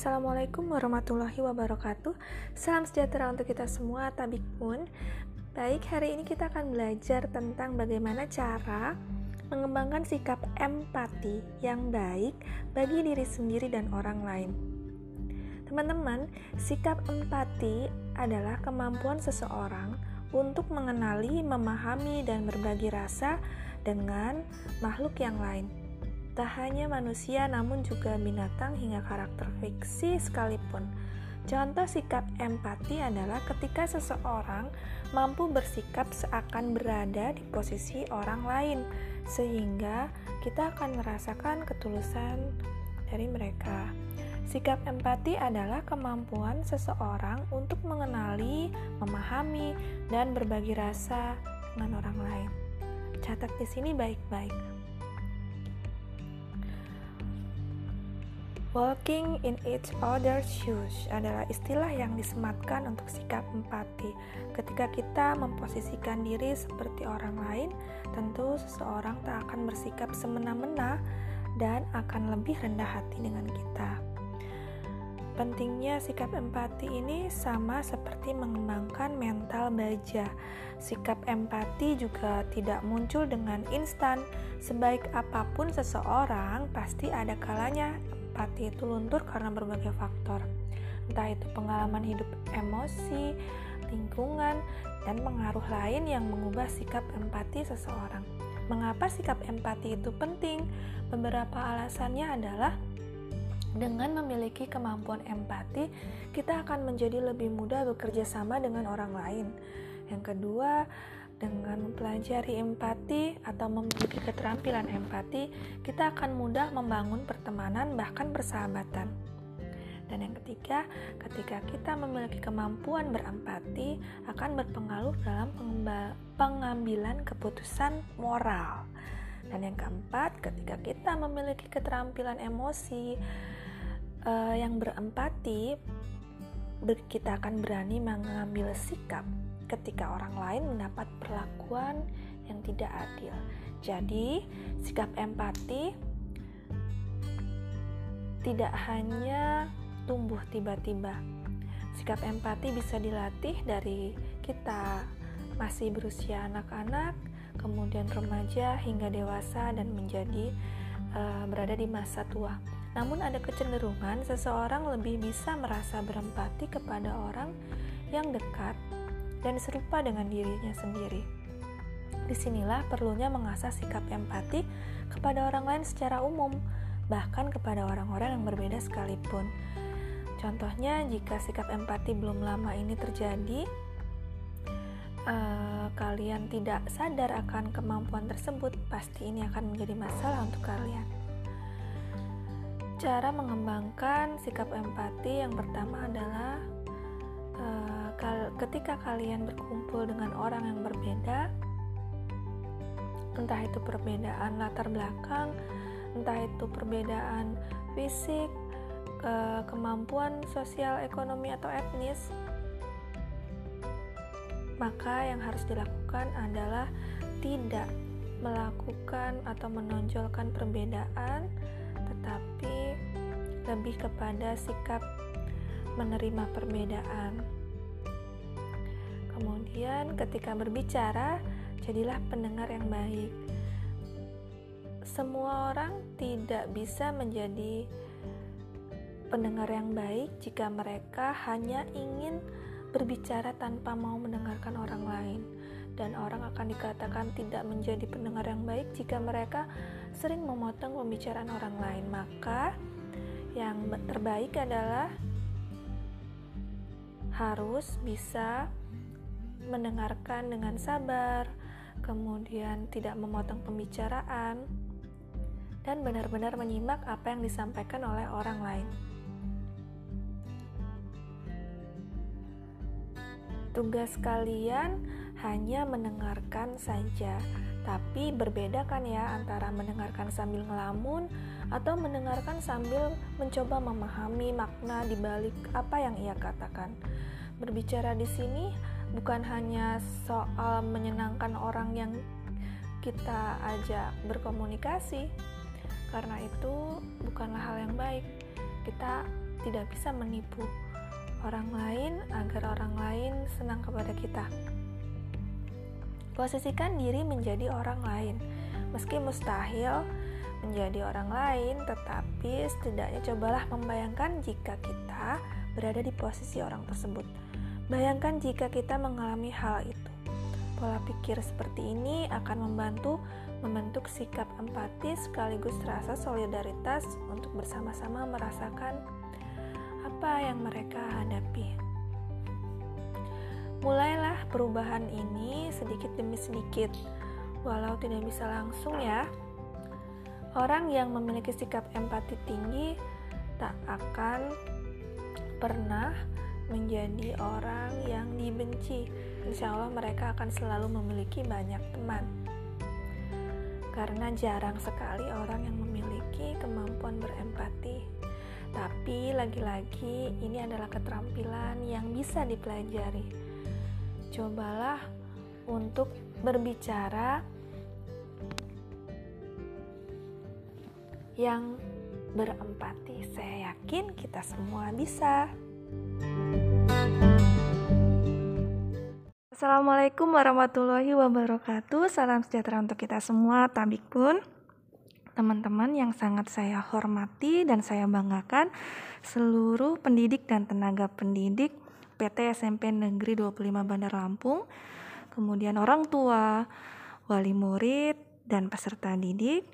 Assalamualaikum warahmatullahi wabarakatuh. Salam sejahtera untuk kita semua Tabik Pun. Baik, hari ini kita akan belajar tentang bagaimana cara mengembangkan sikap empati yang baik bagi diri sendiri dan orang lain. Teman-teman, sikap empati adalah kemampuan seseorang untuk mengenali, memahami, dan berbagi rasa dengan makhluk yang lain Tak hanya manusia, namun juga binatang hingga karakter fiksi sekalipun. Contoh sikap empati adalah ketika seseorang mampu bersikap seakan berada di posisi orang lain, sehingga kita akan merasakan ketulusan dari mereka. Sikap empati adalah kemampuan seseorang untuk mengenali, memahami, dan berbagi rasa dengan orang lain. Catat di sini baik-baik. Walking in each other's shoes adalah istilah yang disematkan untuk sikap empati. Ketika kita memposisikan diri seperti orang lain, tentu seseorang tak akan bersikap semena-mena dan akan lebih rendah hati dengan kita. Pentingnya sikap empati ini sama seperti mengembangkan mental baja. Sikap empati juga tidak muncul dengan instan. Sebaik apa pun seseorang, pasti ada kalanya empati itu luntur karena berbagai faktor, entah itu pengalaman hidup emosi, lingkungan, dan pengaruh lain yang mengubah sikap empati seseorang. Mengapa sikap empati itu penting? Beberapa alasannya adalah dengan memiliki kemampuan empati, kita akan menjadi lebih mudah bekerja sama dengan orang lain. Yang kedua, dengan mempelajari empati atau memiliki keterampilan empati, kita akan mudah membangun pertemanan, bahkan persahabatan. Dan yang ketiga, ketika kita memiliki kemampuan berempati, akan berpengaruh dalam pengambilan keputusan moral. Dan yang keempat, ketika kita memiliki keterampilan emosi uh, yang berempati, kita akan berani mengambil sikap ketika orang lain mendapat perlakuan yang tidak adil. Jadi, sikap empati tidak hanya tumbuh tiba-tiba. Sikap empati bisa dilatih dari kita masih berusia anak-anak, kemudian remaja hingga dewasa dan menjadi uh, berada di masa tua. Namun ada kecenderungan seseorang lebih bisa merasa berempati kepada orang yang dekat dan serupa dengan dirinya sendiri. Di sinilah perlunya mengasah sikap empati kepada orang lain secara umum, bahkan kepada orang-orang yang berbeda sekalipun. Contohnya, jika sikap empati belum lama ini terjadi, uh, kalian tidak sadar akan kemampuan tersebut, pasti ini akan menjadi masalah untuk kalian. Cara mengembangkan sikap empati yang pertama adalah ketika kalian berkumpul dengan orang yang berbeda, entah itu perbedaan latar belakang, entah itu perbedaan fisik, ke kemampuan sosial, ekonomi, atau etnis, maka yang harus dilakukan adalah tidak melakukan atau menonjolkan perbedaan, tetapi lebih kepada sikap menerima perbedaan. Kemudian, ketika berbicara, jadilah pendengar yang baik. Semua orang tidak bisa menjadi pendengar yang baik jika mereka hanya ingin berbicara tanpa mau mendengarkan orang lain, dan orang akan dikatakan tidak menjadi pendengar yang baik jika mereka sering memotong pembicaraan orang lain. Maka, yang terbaik adalah harus bisa mendengarkan dengan sabar, kemudian tidak memotong pembicaraan, dan benar-benar menyimak apa yang disampaikan oleh orang lain. Tugas kalian hanya mendengarkan saja, tapi berbeda kan ya antara mendengarkan sambil ngelamun atau mendengarkan sambil mencoba memahami makna di balik apa yang ia katakan. Berbicara di sini bukan hanya soal menyenangkan orang yang kita ajak berkomunikasi karena itu bukanlah hal yang baik kita tidak bisa menipu orang lain agar orang lain senang kepada kita. Posisikan diri menjadi orang lain, meski mustahil menjadi orang lain, tetapi setidaknya cobalah membayangkan jika kita berada di posisi orang tersebut. Bayangkan jika kita mengalami hal itu. Pola pikir seperti ini akan membantu membentuk sikap empati sekaligus rasa solidaritas untuk bersama-sama merasakan apa yang mereka hadapi. Mulailah perubahan ini sedikit demi sedikit, walau tidak bisa langsung ya. Orang yang memiliki sikap empati tinggi tak akan pernah menjadi orang yang dibenci. Insya Allah mereka akan selalu memiliki banyak teman. Karena jarang sekali orang yang memiliki kemampuan berempati. Tapi lagi-lagi ini adalah keterampilan yang bisa dipelajari. Cobalah untuk berbicara yang berempati. Saya yakin kita semua bisa. Assalamualaikum warahmatullahi wabarakatuh Salam sejahtera untuk kita semua Tabik pun Teman-teman yang sangat saya hormati dan saya banggakan Seluruh pendidik dan tenaga pendidik PT SMP Negeri 25 Bandar Lampung Kemudian orang tua, wali murid, dan peserta didik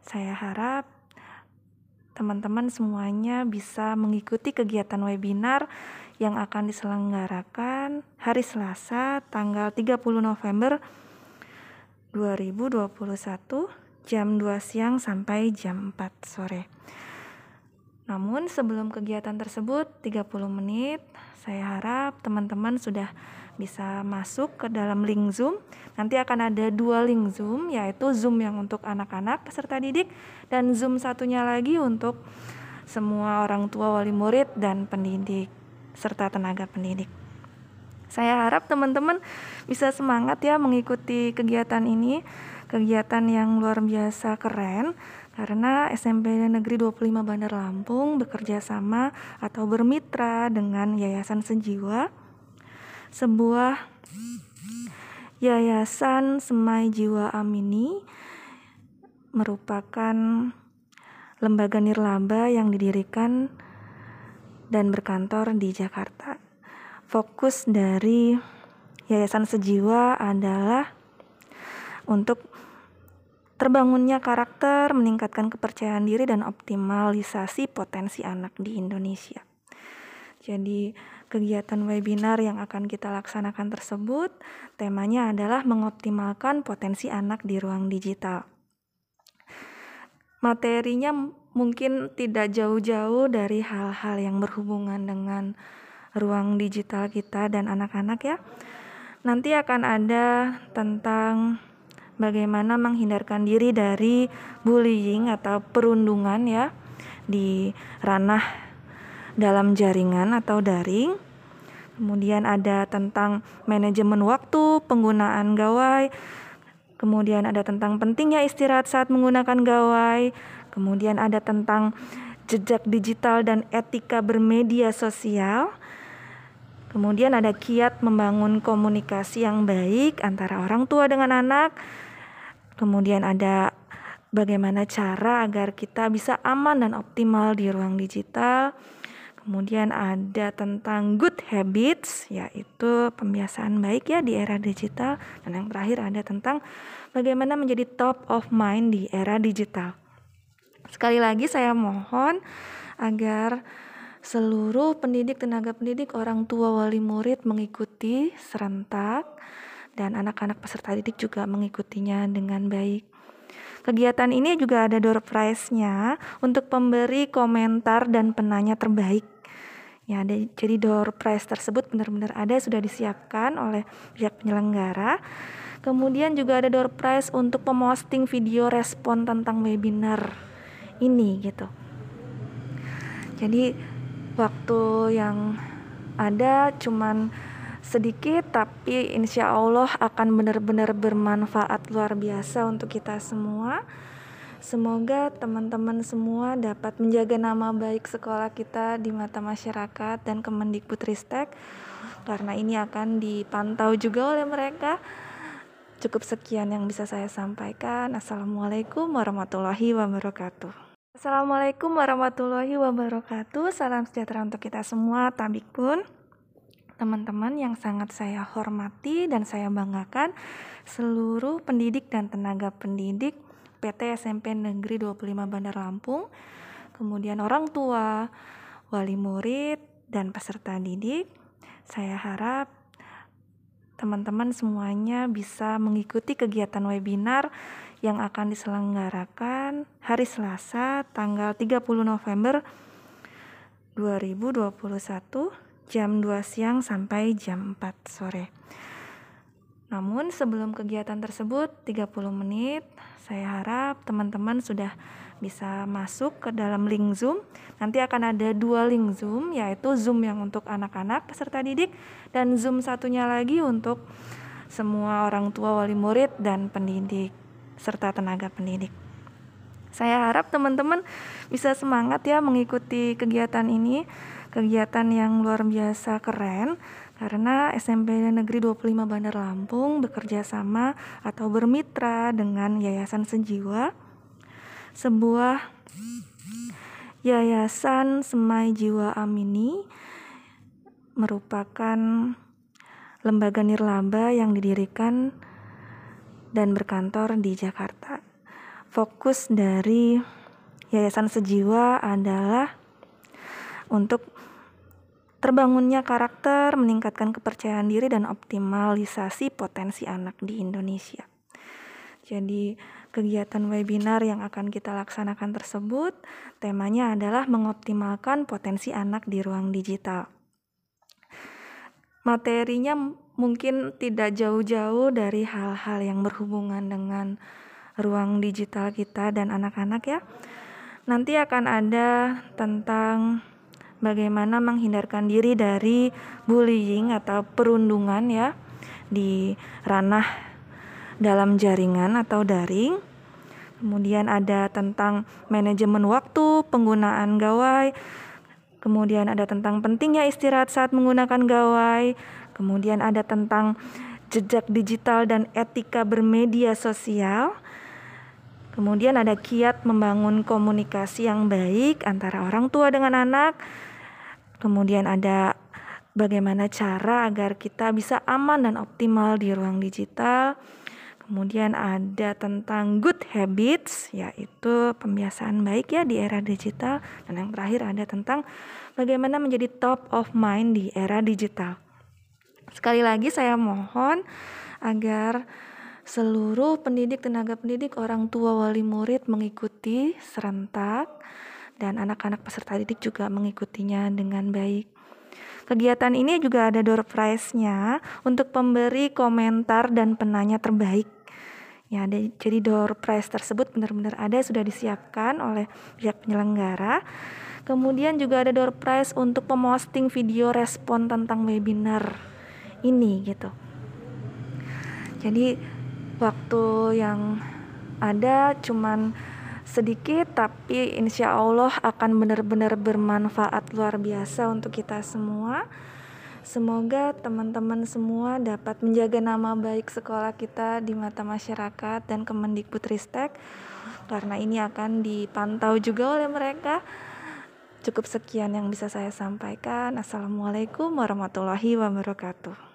Saya harap teman-teman semuanya bisa mengikuti kegiatan webinar yang akan diselenggarakan hari Selasa tanggal 30 November 2021 jam 2 siang sampai jam 4 sore. Namun sebelum kegiatan tersebut 30 menit, saya harap teman-teman sudah bisa masuk ke dalam link Zoom. Nanti akan ada dua link Zoom, yaitu Zoom yang untuk anak-anak peserta didik dan Zoom satunya lagi untuk semua orang tua wali murid dan pendidik serta tenaga pendidik. Saya harap teman-teman bisa semangat ya mengikuti kegiatan ini, kegiatan yang luar biasa keren karena SMP Negeri 25 Bandar Lampung bekerja sama atau bermitra dengan Yayasan Sejiwa, sebuah yayasan semai jiwa Amini merupakan lembaga nirlaba yang didirikan dan berkantor di Jakarta. Fokus dari Yayasan Sejiwa adalah untuk terbangunnya karakter, meningkatkan kepercayaan diri dan optimalisasi potensi anak di Indonesia. Jadi, kegiatan webinar yang akan kita laksanakan tersebut temanya adalah mengoptimalkan potensi anak di ruang digital. Materinya mungkin tidak jauh-jauh dari hal-hal yang berhubungan dengan ruang digital kita dan anak-anak ya. Nanti akan ada tentang bagaimana menghindarkan diri dari bullying atau perundungan ya di ranah dalam jaringan atau daring. Kemudian ada tentang manajemen waktu, penggunaan gawai. Kemudian ada tentang pentingnya istirahat saat menggunakan gawai, Kemudian ada tentang jejak digital dan etika bermedia sosial. Kemudian ada kiat membangun komunikasi yang baik antara orang tua dengan anak. Kemudian ada bagaimana cara agar kita bisa aman dan optimal di ruang digital. Kemudian ada tentang good habits, yaitu pembiasaan baik ya di era digital. Dan yang terakhir ada tentang bagaimana menjadi top of mind di era digital. Sekali lagi saya mohon agar seluruh pendidik, tenaga pendidik, orang tua, wali murid mengikuti serentak dan anak-anak peserta didik juga mengikutinya dengan baik. Kegiatan ini juga ada door prize-nya untuk pemberi komentar dan penanya terbaik. Ya, jadi door prize tersebut benar-benar ada sudah disiapkan oleh pihak penyelenggara. Kemudian juga ada door prize untuk memosting video respon tentang webinar ini gitu jadi waktu yang ada cuman sedikit tapi insya Allah akan benar-benar bermanfaat luar biasa untuk kita semua Semoga teman-teman semua dapat menjaga nama baik sekolah kita di mata masyarakat dan Kemendikbudristek karena ini akan dipantau juga oleh mereka. Cukup sekian yang bisa saya sampaikan. Assalamualaikum warahmatullahi wabarakatuh. Assalamualaikum warahmatullahi wabarakatuh. Salam sejahtera untuk kita semua. Tabik pun teman-teman yang sangat saya hormati dan saya banggakan seluruh pendidik dan tenaga pendidik PT SMP Negeri 25 Bandar Lampung, kemudian orang tua, wali murid, dan peserta didik. Saya harap teman-teman semuanya bisa mengikuti kegiatan webinar yang akan diselenggarakan hari Selasa tanggal 30 November 2021 jam 2 siang sampai jam 4 sore. Namun sebelum kegiatan tersebut 30 menit, saya harap teman-teman sudah bisa masuk ke dalam link Zoom. Nanti akan ada dua link Zoom, yaitu Zoom yang untuk anak-anak peserta didik dan Zoom satunya lagi untuk semua orang tua wali murid dan pendidik serta tenaga pendidik. Saya harap teman-teman bisa semangat ya mengikuti kegiatan ini, kegiatan yang luar biasa keren karena SMP Negeri 25 Bandar Lampung bekerja sama atau bermitra dengan Yayasan Sejiwa, sebuah yayasan semai jiwa Amini merupakan lembaga nirlaba yang didirikan dan berkantor di Jakarta. Fokus dari Yayasan Sejiwa adalah untuk terbangunnya karakter, meningkatkan kepercayaan diri, dan optimalisasi potensi anak di Indonesia. Jadi, kegiatan webinar yang akan kita laksanakan tersebut temanya adalah mengoptimalkan potensi anak di ruang digital. Materinya mungkin tidak jauh-jauh dari hal-hal yang berhubungan dengan ruang digital kita dan anak-anak ya. Nanti akan ada tentang bagaimana menghindarkan diri dari bullying atau perundungan ya di ranah dalam jaringan atau daring. Kemudian ada tentang manajemen waktu, penggunaan gawai. Kemudian ada tentang pentingnya istirahat saat menggunakan gawai. Kemudian ada tentang jejak digital dan etika bermedia sosial. Kemudian ada kiat membangun komunikasi yang baik antara orang tua dengan anak Kemudian ada bagaimana cara agar kita bisa aman dan optimal di ruang digital. Kemudian ada tentang good habits, yaitu pembiasaan baik ya di era digital. Dan yang terakhir ada tentang bagaimana menjadi top of mind di era digital. Sekali lagi saya mohon agar seluruh pendidik, tenaga pendidik, orang tua, wali murid mengikuti serentak dan anak-anak peserta didik juga mengikutinya dengan baik. Kegiatan ini juga ada door prize-nya untuk pemberi komentar dan penanya terbaik. Ya, jadi door prize tersebut benar-benar ada sudah disiapkan oleh pihak penyelenggara. Kemudian juga ada door prize untuk pemosting video respon tentang webinar ini gitu. Jadi waktu yang ada cuman sedikit tapi insya Allah akan benar-benar bermanfaat luar biasa untuk kita semua. Semoga teman-teman semua dapat menjaga nama baik sekolah kita di mata masyarakat dan Kemendikbudristek karena ini akan dipantau juga oleh mereka. Cukup sekian yang bisa saya sampaikan. Assalamualaikum warahmatullahi wabarakatuh.